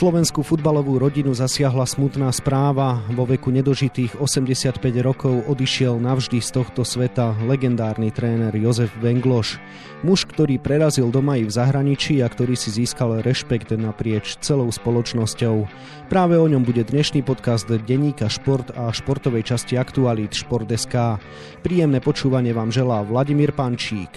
Slovenskú futbalovú rodinu zasiahla smutná správa. Vo veku nedožitých 85 rokov odišiel navždy z tohto sveta legendárny tréner Jozef Vengloš. Muž, ktorý prerazil doma i v zahraničí a ktorý si získal rešpekt naprieč celou spoločnosťou. Práve o ňom bude dnešný podcast Deníka Šport a športovej časti Aktualít Šport.sk. Príjemné počúvanie vám želá Vladimír Pančík.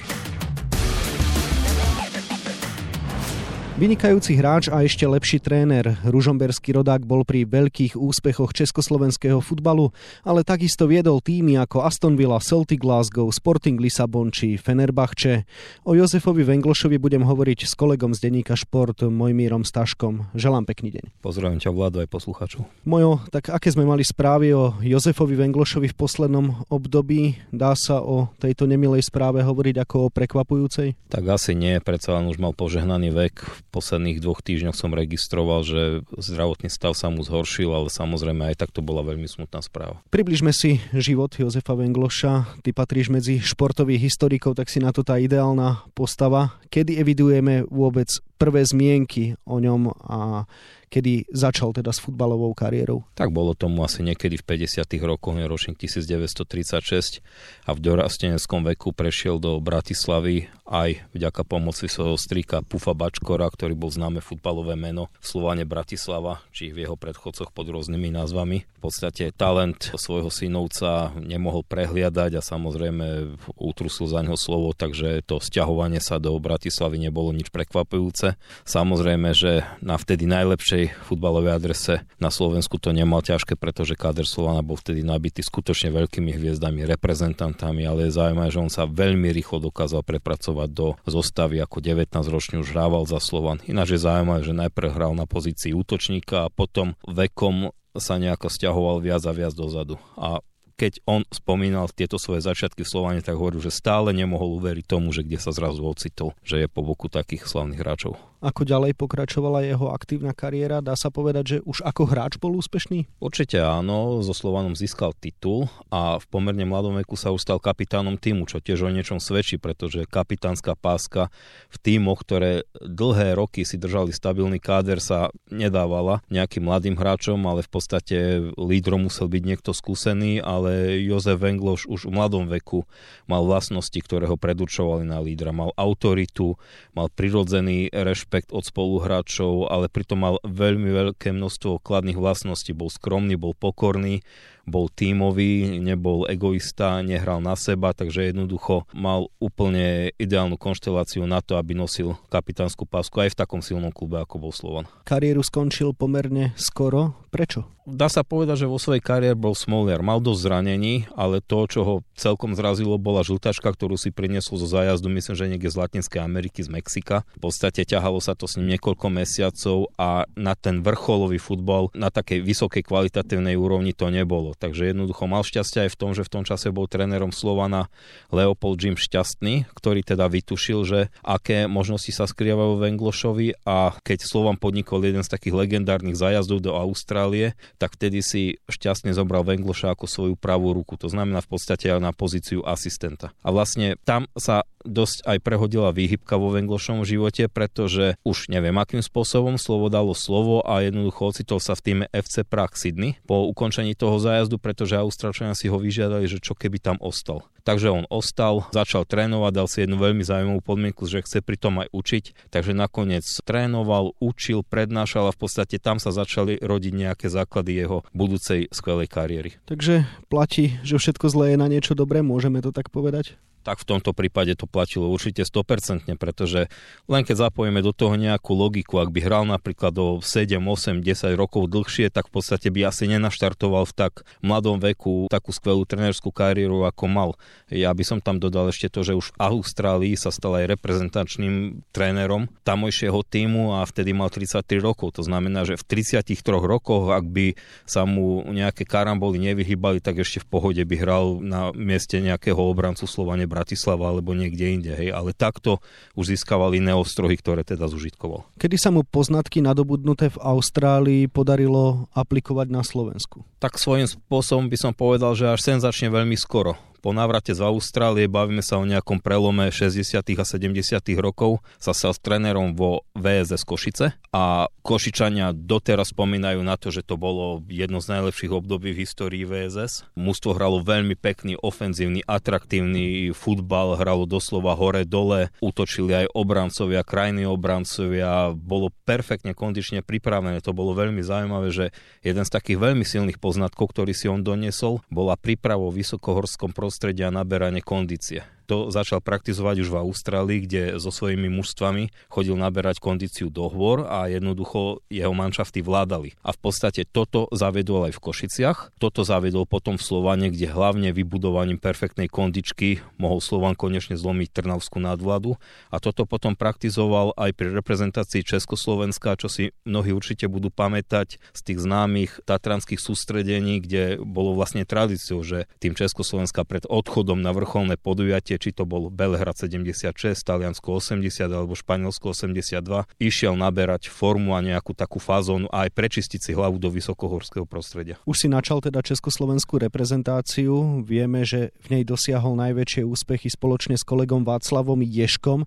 Vynikajúci hráč a ešte lepší tréner. Ružomberský rodák bol pri veľkých úspechoch československého futbalu, ale takisto viedol týmy ako Aston Villa, Celtic Glasgow, Sporting Lisabon či Fenerbahče. O Jozefovi Venglošovi budem hovoriť s kolegom z denníka Šport Mojmírom Staškom. Želám pekný deň. Pozdravujem ťa vládu aj poslucháčov. Mojo, tak aké sme mali správy o Jozefovi Venglošovi v poslednom období? Dá sa o tejto nemilej správe hovoriť ako o prekvapujúcej? Tak asi nie, predsa len už mal požehnaný vek posledných dvoch týždňoch som registroval, že zdravotný stav sa mu zhoršil, ale samozrejme aj tak to bola veľmi smutná správa. Približme si život Jozefa Vengloša. Ty patríš medzi športových historikov, tak si na to tá ideálna postava. Kedy evidujeme vôbec prvé zmienky o ňom a kedy začal teda s futbalovou kariérou? Tak bolo tomu asi niekedy v 50. rokoch, ročník 1936 a v dorasteneckom veku prešiel do Bratislavy aj vďaka pomoci svojho strika Pufa Bačkora, ktorý bol známe futbalové meno v Slovane Bratislava, či v jeho predchodcoch pod rôznymi názvami. Podstate talent svojho synovca nemohol prehliadať a samozrejme utrusil za neho slovo, takže to stiahovanie sa do Bratislavy nebolo nič prekvapujúce. Samozrejme, že na vtedy najlepšej futbalovej adrese na Slovensku to nemal ťažké, pretože káder Slovana bol vtedy nabitý skutočne veľkými hviezdami, reprezentantami, ale je zaujímavé, že on sa veľmi rýchlo dokázal prepracovať do zostavy, ako 19-ročný už hrával za Slovan. Ináč je zaujímavé, že najprv hral na pozícii útočníka a potom vekom sa nejako stiahoval viac a viac dozadu. A keď on spomínal tieto svoje začiatky v Slovane, tak hovoril, že stále nemohol uveriť tomu, že kde sa zrazu ocitol, že je po boku takých slavných hráčov. Ako ďalej pokračovala jeho aktívna kariéra? Dá sa povedať, že už ako hráč bol úspešný? Určite áno, so Slovanom získal titul a v pomerne mladom veku sa už stal kapitánom týmu, čo tiež o niečom svedčí, pretože kapitánska páska v týmoch, ktoré dlhé roky si držali stabilný káder, sa nedávala nejakým mladým hráčom, ale v podstate lídrom musel byť niekto skúsený, ale Jozef Vengloš už v mladom veku mal vlastnosti, ktoré ho predurčovali na lídra. Mal autoritu, mal prirodzený rešpekt rešpekt od spoluhráčov, ale pritom mal veľmi veľké množstvo kladných vlastností. Bol skromný, bol pokorný, bol tímový, nebol egoista, nehral na seba, takže jednoducho mal úplne ideálnu konšteláciu na to, aby nosil kapitánsku pásku aj v takom silnom klube, ako bol Slovan. Kariéru skončil pomerne skoro. Prečo? Dá sa povedať, že vo svojej kariére bol Smoliar. Mal dosť zranení, ale to, čo ho celkom zrazilo, bola žltačka, ktorú si priniesol zo zájazdu, myslím, že niekde z Latinskej Ameriky, z Mexika. V podstate ťahalo sa to s ním niekoľko mesiacov a na ten vrcholový futbal, na takej vysokej kvalitatívnej úrovni to nebolo. Takže jednoducho mal šťastie aj v tom, že v tom čase bol trénerom Slovana Leopold Jim Šťastný, ktorý teda vytušil, že aké možnosti sa skrývajú v Englošovi a keď Slovan podnikol jeden z takých legendárnych zájazdov do Austrálie, tak vtedy si šťastne zobral Vengloša ako svoju pravú ruku. To znamená v podstate aj na pozíciu asistenta. A vlastne tam sa dosť aj prehodila výhybka vo Venglošom živote, pretože už neviem akým spôsobom slovo dalo slovo a jednoducho ocitol sa v týme FC Prague Sydney po ukončení toho zájazdu, pretože Austrálčania si ho vyžiadali, že čo keby tam ostal. Takže on ostal, začal trénovať, dal si jednu veľmi zaujímavú podmienku, že chce pri tom aj učiť, takže nakoniec trénoval, učil, prednášal a v podstate tam sa začali rodiť nejaké základy jeho budúcej skvelej kariéry. Takže platí, že všetko zlé je na niečo dobré, môžeme to tak povedať? Tak v tomto prípade to platilo určite 100%, pretože len keď zapojíme do toho nejakú logiku, ak by hral napríklad do 7, 8, 10 rokov dlhšie, tak v podstate by asi nenaštartoval v tak mladom veku takú skvelú trenerskú kariéru, ako mal. Ja by som tam dodal ešte to, že už v Austrálii sa stal aj reprezentačným trénerom tamojšieho týmu a vtedy mal 33 rokov. To znamená, že v 33 rokoch, ak by sa mu nejaké karamboly nevyhýbali, tak ešte v pohode by hral na mieste nejakého obrancu Slovane Bratislava alebo niekde inde, hej, ale takto už získaval iné ostrohy, ktoré teda zužitkoval. Kedy sa mu poznatky nadobudnuté v Austrálii podarilo aplikovať na Slovensku? Tak svojím spôsobom by som povedal, že až senzačne veľmi skoro Po návrate z Austrálie bavíme sa o nejakom prelome 60. a 70. rokov. Sa stal trénerom vo VSS Košice a Košičania doteraz spomínajú na to, že to bolo jedno z najlepších období v histórii VSS. Mústvo hralo veľmi pekný, ofenzívny, atraktívny futbal, hralo doslova hore-dole, útočili aj obrancovia, krajní obrancovia, bolo perfektne kondične pripravené. To bolo veľmi zaujímavé, že jeden z takých veľmi silných poznatkov, ktorý si on doniesol, bola príprava v vysokohorskom prostredí prostredia a naberanie kondície to začal praktizovať už v Austrálii, kde so svojimi mužstvami chodil naberať kondíciu do a jednoducho jeho manšafty vládali. A v podstate toto zavedol aj v Košiciach, toto zavedol potom v Slovane, kde hlavne vybudovaním perfektnej kondičky mohol Slovan konečne zlomiť Trnavskú nadvládu a toto potom praktizoval aj pri reprezentácii Československa, čo si mnohí určite budú pamätať z tých známych tatranských sústredení, kde bolo vlastne tradíciou, že tým Československa pred odchodom na vrcholné podujatie svete, či to bol Belehrad 76, Taliansko 80 alebo Španielsko 82, išiel naberať formu a nejakú takú fazónu a aj prečistiť si hlavu do vysokohorského prostredia. Už si načal teda československú reprezentáciu. Vieme, že v nej dosiahol najväčšie úspechy spoločne s kolegom Václavom Ješkom.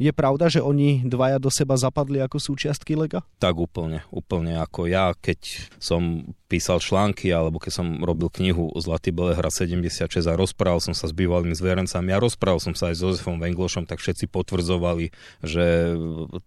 Je pravda, že oni dvaja do seba zapadli ako súčiastky lega? Tak úplne, úplne ako ja, keď som písal články alebo keď som robil knihu Zlatý Belehrad 76 a rozprával som sa s bývalými zverencami a rozprával som sa aj s Jozefom Venglošom, tak všetci potvrdzovali, že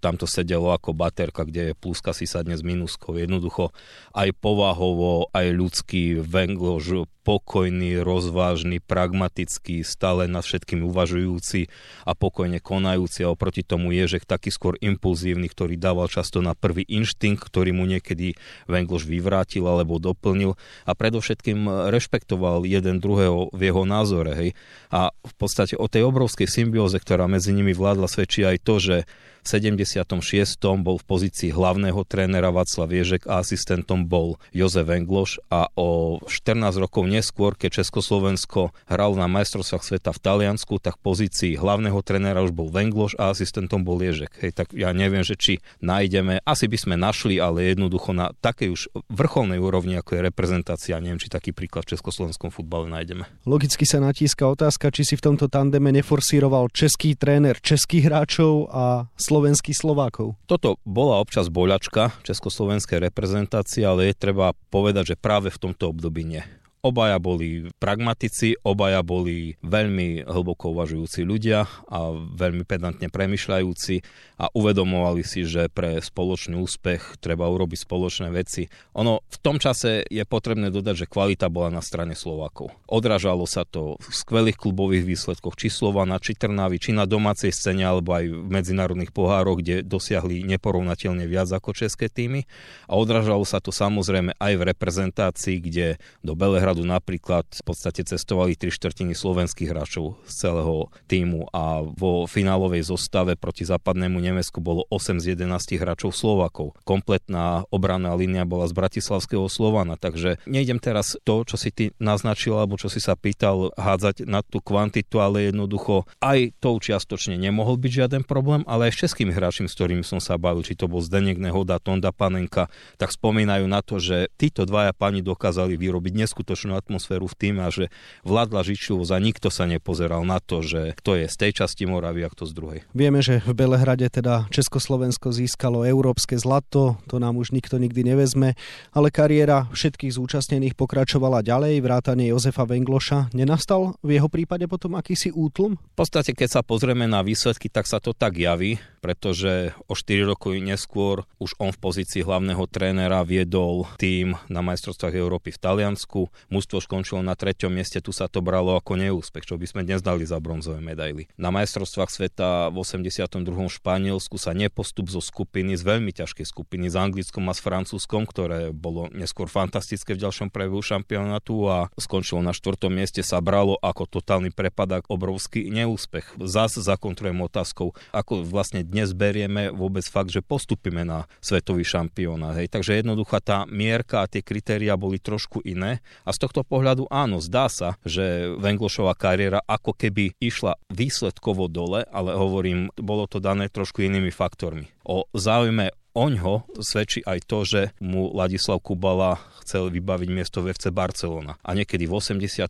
tamto sedelo ako baterka, kde je pluska si sadne s minuskou. Jednoducho aj povahovo, aj ľudský Vengloš pokojný, rozvážny, pragmatický, stále nad všetkým uvažujúci a pokojne konajúci a oproti tomu Ježek taký skôr impulzívny, ktorý dával často na prvý inštinkt, ktorý mu niekedy Vengloš vyvrátil alebo doplnil a predovšetkým rešpektoval jeden druhého v jeho názore. Hej. A v podstate o tej obrovskej symbióze, ktorá medzi nimi vládla, svedčí aj to, že 76. bol v pozícii hlavného trénera Václav Ježek a asistentom bol Jozef Engloš a o 14 rokov neskôr, keď Československo hral na majstrovstvách sveta v Taliansku, tak v pozícii hlavného trénera už bol Vengloš a asistentom bol Ježek. Hej, tak ja neviem, že či nájdeme, asi by sme našli, ale jednoducho na takej už vrcholnej úrovni, ako je reprezentácia, neviem, či taký príklad v československom futbale nájdeme. Logicky sa natíska otázka, či si v tomto tandeme neforsíroval český tréner českých hráčov a slovenských Slovákov. Toto bola občas boľačka československej reprezentácie, ale je treba povedať, že práve v tomto období nie. Obaja boli pragmatici, obaja boli veľmi hlboko uvažujúci ľudia a veľmi pedantne premyšľajúci a uvedomovali si, že pre spoločný úspech treba urobiť spoločné veci. Ono v tom čase je potrebné dodať, že kvalita bola na strane Slovákov. Odrážalo sa to v skvelých klubových výsledkoch či Slovana, či Trnavy, či na domácej scéne alebo aj v medzinárodných pohároch, kde dosiahli neporovnateľne viac ako české týmy. A odrážalo sa to samozrejme aj v reprezentácii, kde do Belehradu Belehradu napríklad v podstate cestovali tri štvrtiny slovenských hráčov z celého týmu a vo finálovej zostave proti západnému Nemecku bolo 8 z 11 hráčov Slovakov. Kompletná obranná línia bola z Bratislavského Slovana, takže nejdem teraz to, čo si ty naznačil alebo čo si sa pýtal hádzať na tú kvantitu, ale jednoducho aj to čiastočne nemohol byť žiaden problém, ale aj s českými hráčmi, s ktorými som sa bavil, či to bol Zdenek Nehoda, Tonda Panenka, tak spomínajú na to, že títo dvaja pani dokázali vyrobiť neskutočne skutočnú atmosféru v tým a že vládla žičivosť a nikto sa nepozeral na to, že kto je z tej časti Moravy a kto z druhej. Vieme, že v Belehrade teda Československo získalo európske zlato, to nám už nikto nikdy nevezme, ale kariéra všetkých zúčastnených pokračovala ďalej, vrátanie Jozefa Vengloša. Nenastal v jeho prípade potom akýsi útlm? V podstate, keď sa pozrieme na výsledky, tak sa to tak javí, pretože o 4 roky neskôr už on v pozícii hlavného trénera viedol tým na majstrovstvách Európy v Taliansku mužstvo skončilo na treťom mieste, tu sa to bralo ako neúspech, čo by sme dnes dali za bronzové medaily. Na majstrovstvách sveta v 82. Španielsku sa nepostup zo skupiny, z veľmi ťažkej skupiny, s Anglickom a s Francúzskom, ktoré bolo neskôr fantastické v ďalšom prejavu šampionátu a skončilo na štvrtom mieste, sa bralo ako totálny prepadak, obrovský neúspech. Zas zakontrujem otázkou, ako vlastne dnes berieme vôbec fakt, že postupíme na svetový šampionát. Hej. Takže jednoduchá tá mierka a tie kritéria boli trošku iné a z tohto pohľadu áno, zdá sa, že Venglošová kariéra ako keby išla výsledkovo dole, ale hovorím, bolo to dané trošku inými faktormi. O záujme oňho svedčí aj to, že mu Ladislav Kubala chcel vybaviť miesto v FC Barcelona. A niekedy v 82.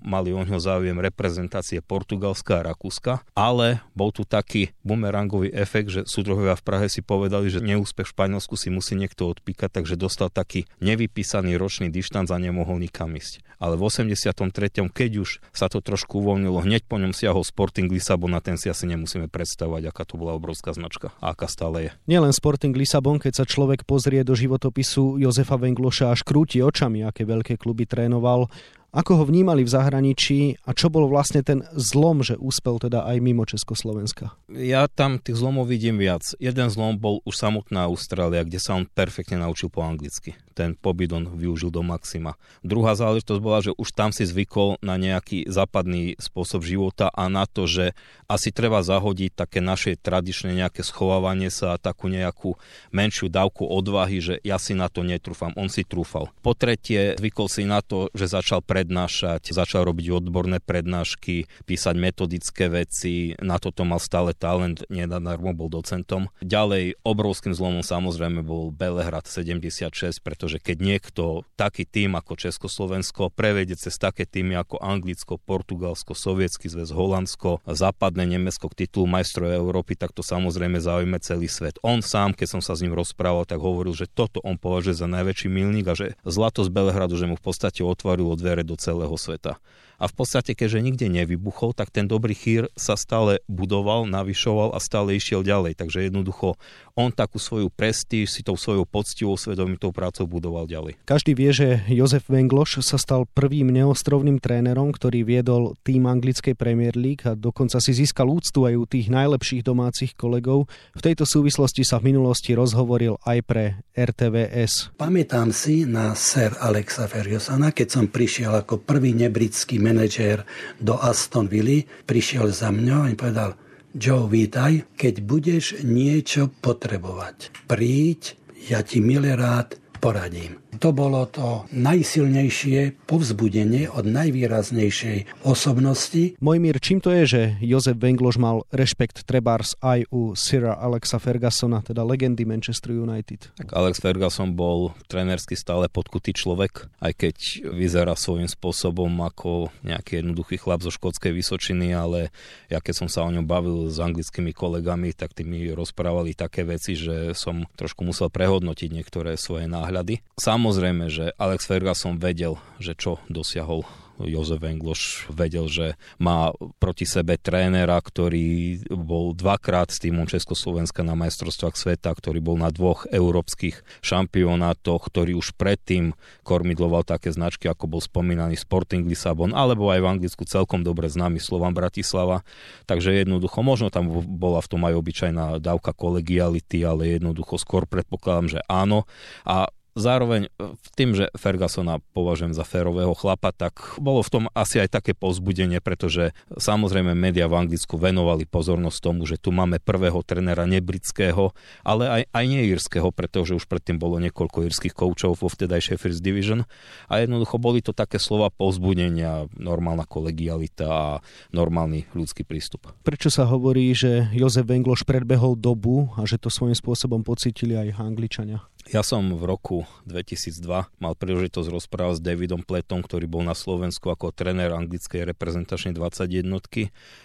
mali o ňo záujem reprezentácie Portugalska a Rakúska, ale bol tu taký bumerangový efekt, že súdruhovia v Prahe si povedali, že neúspech v Španielsku si musí niekto odpíkať, takže dostal taký nevypísaný ročný dištanc a nemohol nikam ísť. Ale v 83. keď už sa to trošku uvoľnilo, hneď po ňom siahol Sporting Lisabon a ten si asi nemusíme predstavovať, aká to bola obrovská značka a aká stále je. Nielen Sporting Lisabon, keď sa človek pozrie do životopisu Jozefa Vengloša až krúti očami, aké veľké kluby trénoval ako ho vnímali v zahraničí a čo bol vlastne ten zlom, že úspel teda aj mimo Československa? Ja tam tých zlomov vidím viac. Jeden zlom bol už samotná Austrália, kde sa on perfektne naučil po anglicky. Ten pobyt on využil do maxima. Druhá záležitosť bola, že už tam si zvykol na nejaký západný spôsob života a na to, že asi treba zahodiť také naše tradičné nejaké schovávanie sa a takú nejakú menšiu dávku odvahy, že ja si na to netrúfam. On si trúfal. Po tretie, zvykol si na to, že začal pre prednášať, začal robiť odborné prednášky, písať metodické veci, na toto mal stále talent, nenadarmo bol docentom. Ďalej obrovským zlomom samozrejme bol Belehrad 76, pretože keď niekto taký tým ako Československo prevedie cez také týmy ako Anglicko, Portugalsko, Sovietsky zväz, Holandsko, západné Nemecko k titulu majstrov Európy, tak to samozrejme zaujme celý svet. On sám, keď som sa s ním rozprával, tak hovoril, že toto on považuje za najväčší milník a že zlato z Belehradu, že mu v podstate otvorilo dvere do celého sveta a v podstate, keďže nikde nevybuchol, tak ten dobrý chýr sa stále budoval, navyšoval a stále išiel ďalej. Takže jednoducho on takú svoju prestíž si tou svojou poctivou svedomitou prácou budoval ďalej. Každý vie, že Jozef Vengloš sa stal prvým neostrovným trénerom, ktorý viedol tým anglickej Premier League a dokonca si získal úctu aj u tých najlepších domácich kolegov. V tejto súvislosti sa v minulosti rozhovoril aj pre RTVS. Pamätám si na Sir Alexa Fergusona, keď som prišiel ako prvý nebritský manažér do Aston Villa, prišiel za mňa a povedal, Joe, vítaj, keď budeš niečo potrebovať, príď, ja ti milé rád poradím. To bolo to najsilnejšie povzbudenie od najvýraznejšej osobnosti. Mojmír, čím to je, že Jozef Vengloš mal rešpekt trebárs aj u Sira Alexa Fergusona, teda legendy Manchester United? Tak Alex Ferguson bol trénersky stále podkutý človek, aj keď vyzerá svojím spôsobom ako nejaký jednoduchý chlap zo škótskej Vysočiny, ale ja keď som sa o ňom bavil s anglickými kolegami, tak tí mi rozprávali také veci, že som trošku musel prehodnotiť niektoré svoje náhľady. Samozrejme, že Alex Ferguson vedel, že čo dosiahol Jozef Engloš vedel, že má proti sebe trénera, ktorý bol dvakrát s týmom Československa na majstrovstvách sveta, ktorý bol na dvoch európskych šampionátoch, ktorý už predtým kormidloval také značky, ako bol spomínaný Sporting Lisabon, alebo aj v Anglicku celkom dobre známy Slovan Bratislava. Takže jednoducho, možno tam bola v tom aj obyčajná dávka kolegiality, ale jednoducho skôr predpokladám, že áno. A Zároveň e, v tým, že Fergusona považujem za férového chlapa, tak bolo v tom asi aj také povzbudenie, pretože samozrejme médiá v Anglicku venovali pozornosť tomu, že tu máme prvého trenera nebritského, ale aj, aj neírskeho, pretože už predtým bolo niekoľko írskych koučov vo vtedajšej First Division a jednoducho boli to také slova povzbudenia, normálna kolegialita a normálny ľudský prístup. Prečo sa hovorí, že Jozef Vengloš predbehol dobu a že to svojím spôsobom pocítili aj Angličania? Ja som v roku 2002 mal príležitosť rozprávať s Davidom Pletom, ktorý bol na Slovensku ako tréner anglickej reprezentačnej 21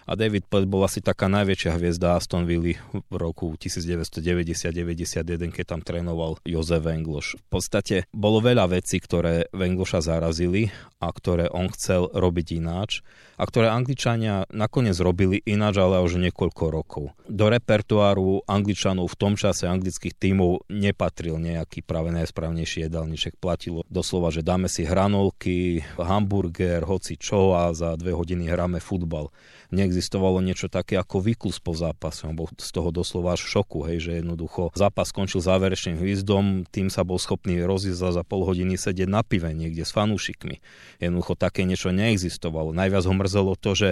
a David Plet bol asi taká najväčšia hviezda Aston Villa v roku 1990-91, keď tam trénoval Jozef Engloš. V podstate bolo veľa vecí, ktoré Vengloša zarazili a ktoré on chcel robiť ináč a ktoré Angličania nakoniec robili ináč, ale už niekoľko rokov. Do repertoáru Angličanov v tom čase anglických tímov nepatril nejaký práve najsprávnejší jedálniček. Platilo doslova, že dáme si hranolky, hamburger, hoci čo a za dve hodiny hráme futbal neexistovalo niečo také ako výklus po zápase. On bol z toho doslova až v šoku, hej, že jednoducho zápas skončil záverečným hvizdom, tým sa bol schopný rozísť za pol hodiny sedieť na pive niekde s fanúšikmi. Jednoducho také niečo neexistovalo. Najviac ho mrzelo to, že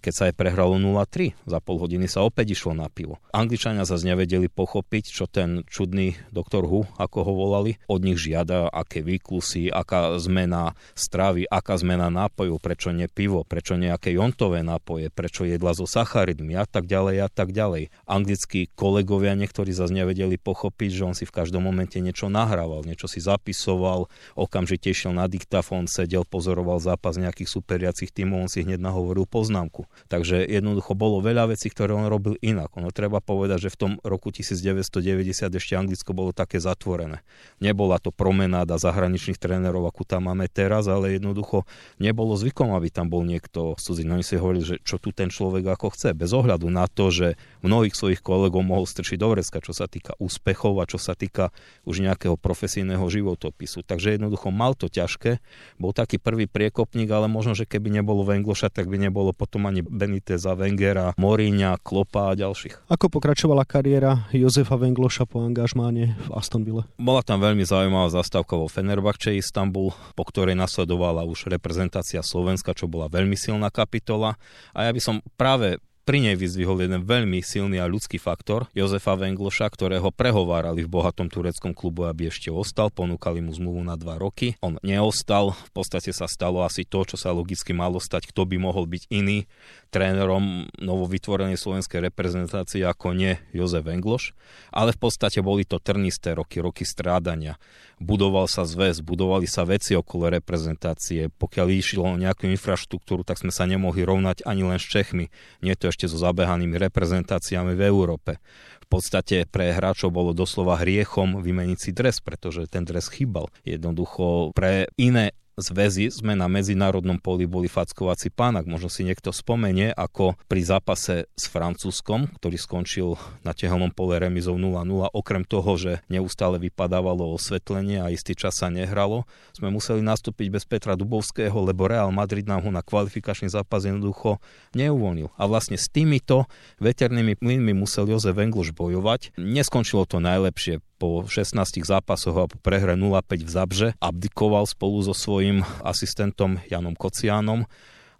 keď sa aj prehralo 0-3. Za pol hodiny sa opäť išlo na pivo. Angličania zase nevedeli pochopiť, čo ten čudný doktor Hu, ako ho volali, od nich žiada, aké výklusy, aká zmena stravy, aká zmena nápojov, prečo nie pivo, prečo nejaké jontové nápoje, prečo jedla so sacharidmi a tak ďalej a tak ďalej. Anglickí kolegovia niektorí zase nevedeli pochopiť, že on si v každom momente niečo nahrával, niečo si zapisoval, okamžite išiel na diktafón, sedel, pozoroval zápas nejakých superiacich tímov, on si hneď nahovoril poznámku. Takže jednoducho bolo veľa vecí, ktoré on robil inak. Ono treba povedať, že v tom roku 1990 ešte Anglicko bolo také zatvorené. Nebola to promenáda zahraničných trénerov, akú tam máme teraz, ale jednoducho nebolo zvykom, aby tam bol niekto cudzí. Oni si hovorili, že čo tu ten človek ako chce, bez ohľadu na to, že mnohých svojich kolegov mohol strčiť do vreska, čo sa týka úspechov a čo sa týka už nejakého profesijného životopisu. Takže jednoducho mal to ťažké, bol taký prvý priekopník, ale možno, že keby nebolo Vengloša, tak by nebolo potom ani Beniteza, Wengera, Moríňa, Klopa a ďalších. Ako pokračovala kariéra Jozefa Vengloša po angažmáne v Astonville? Bola tam veľmi zaujímavá zastávka vo Fenerbahce Istanbul, po ktorej nasledovala už reprezentácia Slovenska, čo bola veľmi silná kapitola. A ja by som práve pri nej vyzvihol jeden veľmi silný a ľudský faktor, Jozefa Vengloša, ktorého prehovárali v bohatom tureckom klubu, aby ešte ostal, ponúkali mu zmluvu na dva roky. On neostal, v podstate sa stalo asi to, čo sa logicky malo stať, kto by mohol byť iný trénerom novovytvorenej slovenskej reprezentácie ako nie Jozef Vengloš, ale v podstate boli to trnisté roky, roky strádania budoval sa zväz, budovali sa veci okolo reprezentácie. Pokiaľ išlo o nejakú infraštruktúru, tak sme sa nemohli rovnať ani len s Čechmi. Nie to ešte so zabehanými reprezentáciami v Európe. V podstate pre hráčov bolo doslova hriechom vymeniť si dres, pretože ten dres chýbal. Jednoducho pre iné zväzy sme na medzinárodnom poli boli fackovací pának. Možno si niekto spomenie, ako pri zápase s Francúzskom, ktorý skončil na tehelnom pole remizou 0-0, okrem toho, že neustále vypadávalo osvetlenie a istý čas sa nehralo, sme museli nastúpiť bez Petra Dubovského, lebo Real Madrid nám ho na kvalifikačný zápas jednoducho neuvolnil. A vlastne s týmito veternými plynmi musel Jozef Engluš bojovať. Neskončilo to najlepšie po 16 zápasoch a po prehre 0-5 v Zabže abdikoval spolu so svojím asistentom Janom Kociánom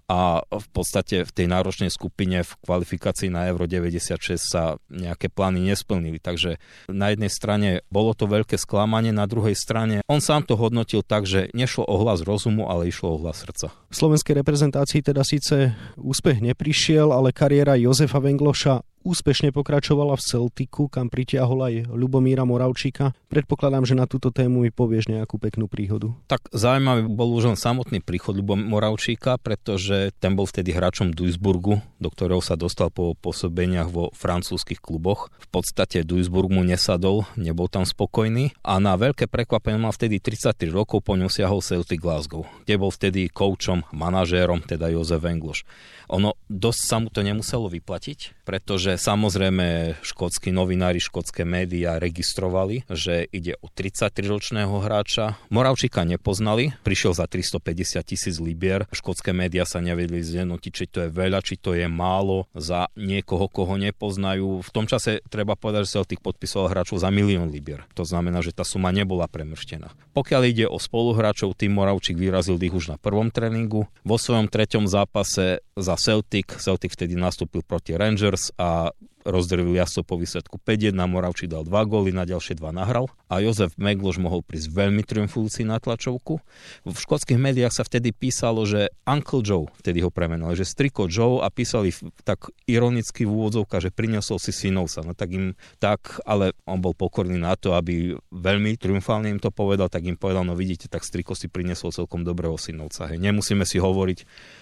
a v podstate v tej náročnej skupine v kvalifikácii na Euro 96 sa nejaké plány nesplnili. Takže na jednej strane bolo to veľké sklamanie, na druhej strane on sám to hodnotil tak, že nešlo o hlas rozumu, ale išlo o hlas srdca. V slovenskej reprezentácii teda síce úspech neprišiel, ale kariéra Jozefa Vengloša úspešne pokračovala v Celtiku, kam pritiahol aj Ľubomíra Moravčíka. Predpokladám, že na túto tému mi povieš nejakú peknú príhodu. Tak zaujímavý bol už len samotný príchod Ľubomíra Moravčíka, pretože ten bol vtedy hráčom Duisburgu, do ktorého sa dostal po pôsobeniach vo francúzskych kluboch. V podstate Duisburg mu nesadol, nebol tam spokojný a na veľké prekvapenie mal vtedy 33 rokov, po ňom siahol Celtic Glasgow, kde bol vtedy koučom, manažérom, teda Jozef Engloš. Ono dosť sa mu to nemuselo vyplatiť, pretože samozrejme škótsky novinári, škótske médiá registrovali, že ide o 33-ročného hráča. Moravčíka nepoznali, prišiel za 350 tisíc libier. Škótske médiá sa nevedeli zjednotiť, či to je veľa, či to je málo za niekoho, koho nepoznajú. V tom čase treba povedať, že Celtic podpisoval hráčov za milión libier. To znamená, že tá suma nebola premrštená. Pokiaľ ide o spoluhráčov, tým Moravčík vyrazil ich už na prvom tréningu. Vo svojom treťom zápase za Celtic. Celtic vtedy nastúpil proti Rangers a rozdrvil jasno po výsledku 5-1, Moravčík dal 2 góly, na ďalšie 2 nahral a Jozef Megloš mohol prísť veľmi triumfujúci na tlačovku. V škótskych médiách sa vtedy písalo, že Uncle Joe, vtedy ho premenali, že striko Joe a písali tak ironicky v úvodzovka, že priniesol si synovca. No tak im tak, ale on bol pokorný na to, aby veľmi triumfálne im to povedal, tak im povedal, no vidíte, tak striko si priniesol celkom dobrého synovca. Hej. Nemusíme si hovoriť,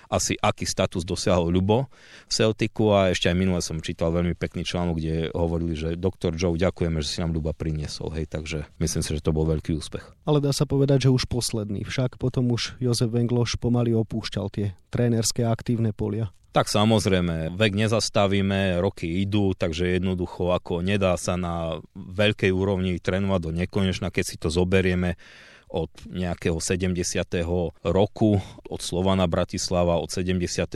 asi aký status dosiahol Ľubo v Celticu a ešte aj minule som čítal veľmi pekný článok, kde hovorili, že doktor Joe, ďakujeme, že si nám Ľuba priniesol, hej, takže myslím si, že to bol veľký úspech. Ale dá sa povedať, že už posledný, však potom už Jozef Vengloš pomaly opúšťal tie trénerské aktívne polia. Tak samozrejme, vek nezastavíme, roky idú, takže jednoducho ako nedá sa na veľkej úrovni trénovať do nekonečna, keď si to zoberieme od nejakého 70. roku, od Slovana Bratislava, od 76.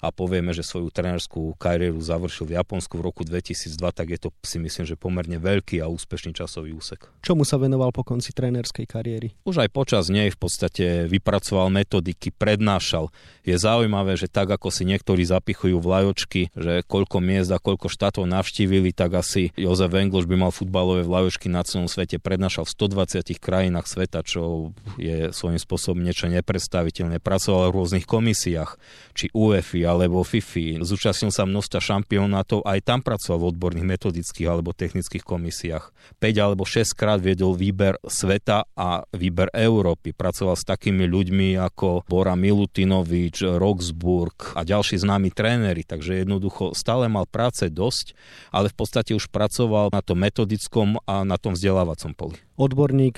a povieme, že svoju trénerskú kariéru završil v Japonsku v roku 2002, tak je to si myslím, že pomerne veľký a úspešný časový úsek. Čomu sa venoval po konci trénerskej kariéry? Už aj počas nej v podstate vypracoval metodiky, prednášal. Je zaujímavé, že tak ako si niektorí zapichujú vlajočky, že koľko miest a koľko štátov navštívili, tak asi Jozef Engloš by mal futbalové vlajočky na celom svete, prednášal v 120 krajinách sveta, čo je svojím spôsobom niečo nepredstaviteľné. Pracoval v rôznych komisiách, či UEFI alebo FIFI. Zúčastnil sa množstva šampionátov, aj tam pracoval v odborných metodických alebo technických komisiách. 5 alebo 6 krát viedol výber sveta a výber Európy. Pracoval s takými ľuďmi ako Bora Milutinovič, Roxburg a ďalší známi tréneri, takže jednoducho stále mal práce dosť, ale v podstate už pracoval na tom metodickom a na tom vzdelávacom poli. Odborník,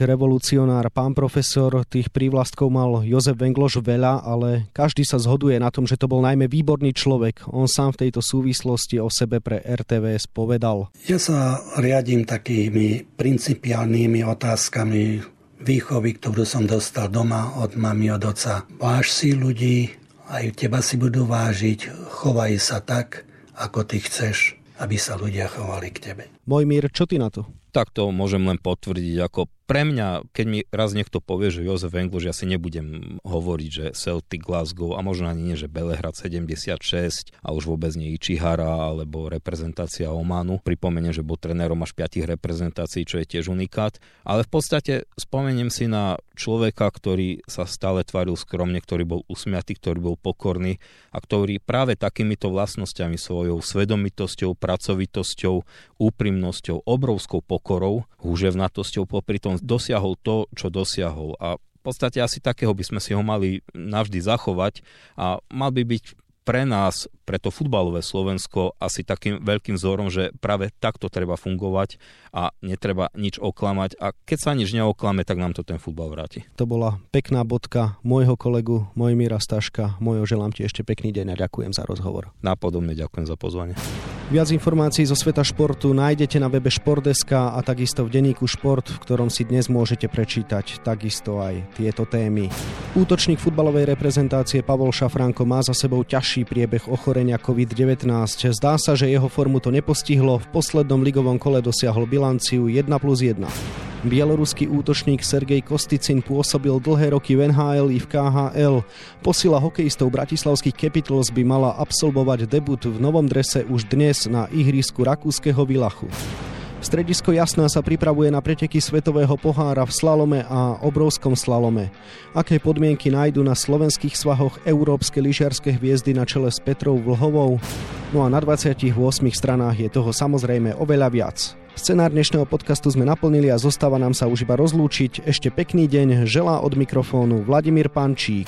revolucionár, pán profesor, tých prívlastkov mal Jozef Vengloš veľa, ale každý sa zhoduje na tom, že to bol najmä výborný človek. On sám v tejto súvislosti o sebe pre RTVS povedal. Ja sa riadím takými principiálnymi otázkami výchovy, ktorú som dostal doma od mami, od oca. Váž si ľudí, aj teba si budú vážiť, chovaj sa tak, ako ty chceš, aby sa ľudia chovali k tebe. Mojmír, čo ty na to? Tak to môžem len potvrdiť. Ako pre mňa, keď mi raz niekto povie, že Jozef Engloš, ja si nebudem hovoriť, že Celtic Glasgow a možno ani nie, že Belehrad 76 a už vôbec nie Ichihara alebo reprezentácia Omanu. Pripomeniem, že bol trénerom až 5 reprezentácií, čo je tiež unikát. Ale v podstate spomeniem si na človeka, ktorý sa stále tvaril skromne, ktorý bol usmiatý, ktorý bol pokorný a ktorý práve takýmito vlastnosťami svojou svedomitosťou, pracovitosťou, úprimnosťou, obrovskou pokorou, húževnatosťou popri tom dosiahol to, čo dosiahol. A v podstate asi takého by sme si ho mali navždy zachovať a mal by byť pre nás, pre to futbalové Slovensko asi takým veľkým vzorom, že práve takto treba fungovať a netreba nič oklamať a keď sa nič neoklame, tak nám to ten futbal vráti. To bola pekná bodka môjho kolegu Mojmíra Staška. Mojo želám ti ešte pekný deň a ďakujem za rozhovor. Napodobne ďakujem za pozvanie. Viac informácií zo sveta športu nájdete na webe Športdeska a takisto v denníku Šport, v ktorom si dnes môžete prečítať takisto aj tieto témy. Útočník futbalovej reprezentácie Pavol Šafranko má za sebou ťažší priebeh ochorenia COVID-19. Zdá sa, že jeho formu to nepostihlo. V poslednom ligovom kole dosiahol bilanciu 1 plus 1. Bieloruský útočník Sergej Kosticin pôsobil dlhé roky v NHL i v KHL. Posila hokejistov bratislavských Capitals by mala absolvovať debut v novom drese už dnes na ihrisku rakúskeho Vilachu. Stredisko Jasná sa pripravuje na preteky Svetového pohára v slalome a obrovskom slalome. Aké podmienky nájdu na slovenských svahoch európske lyžiarske hviezdy na čele s Petrou Vlhovou? No a na 28 stranách je toho samozrejme oveľa viac. Scenár dnešného podcastu sme naplnili a zostáva nám sa už iba rozlúčiť. Ešte pekný deň želá od mikrofónu Vladimír Pančík.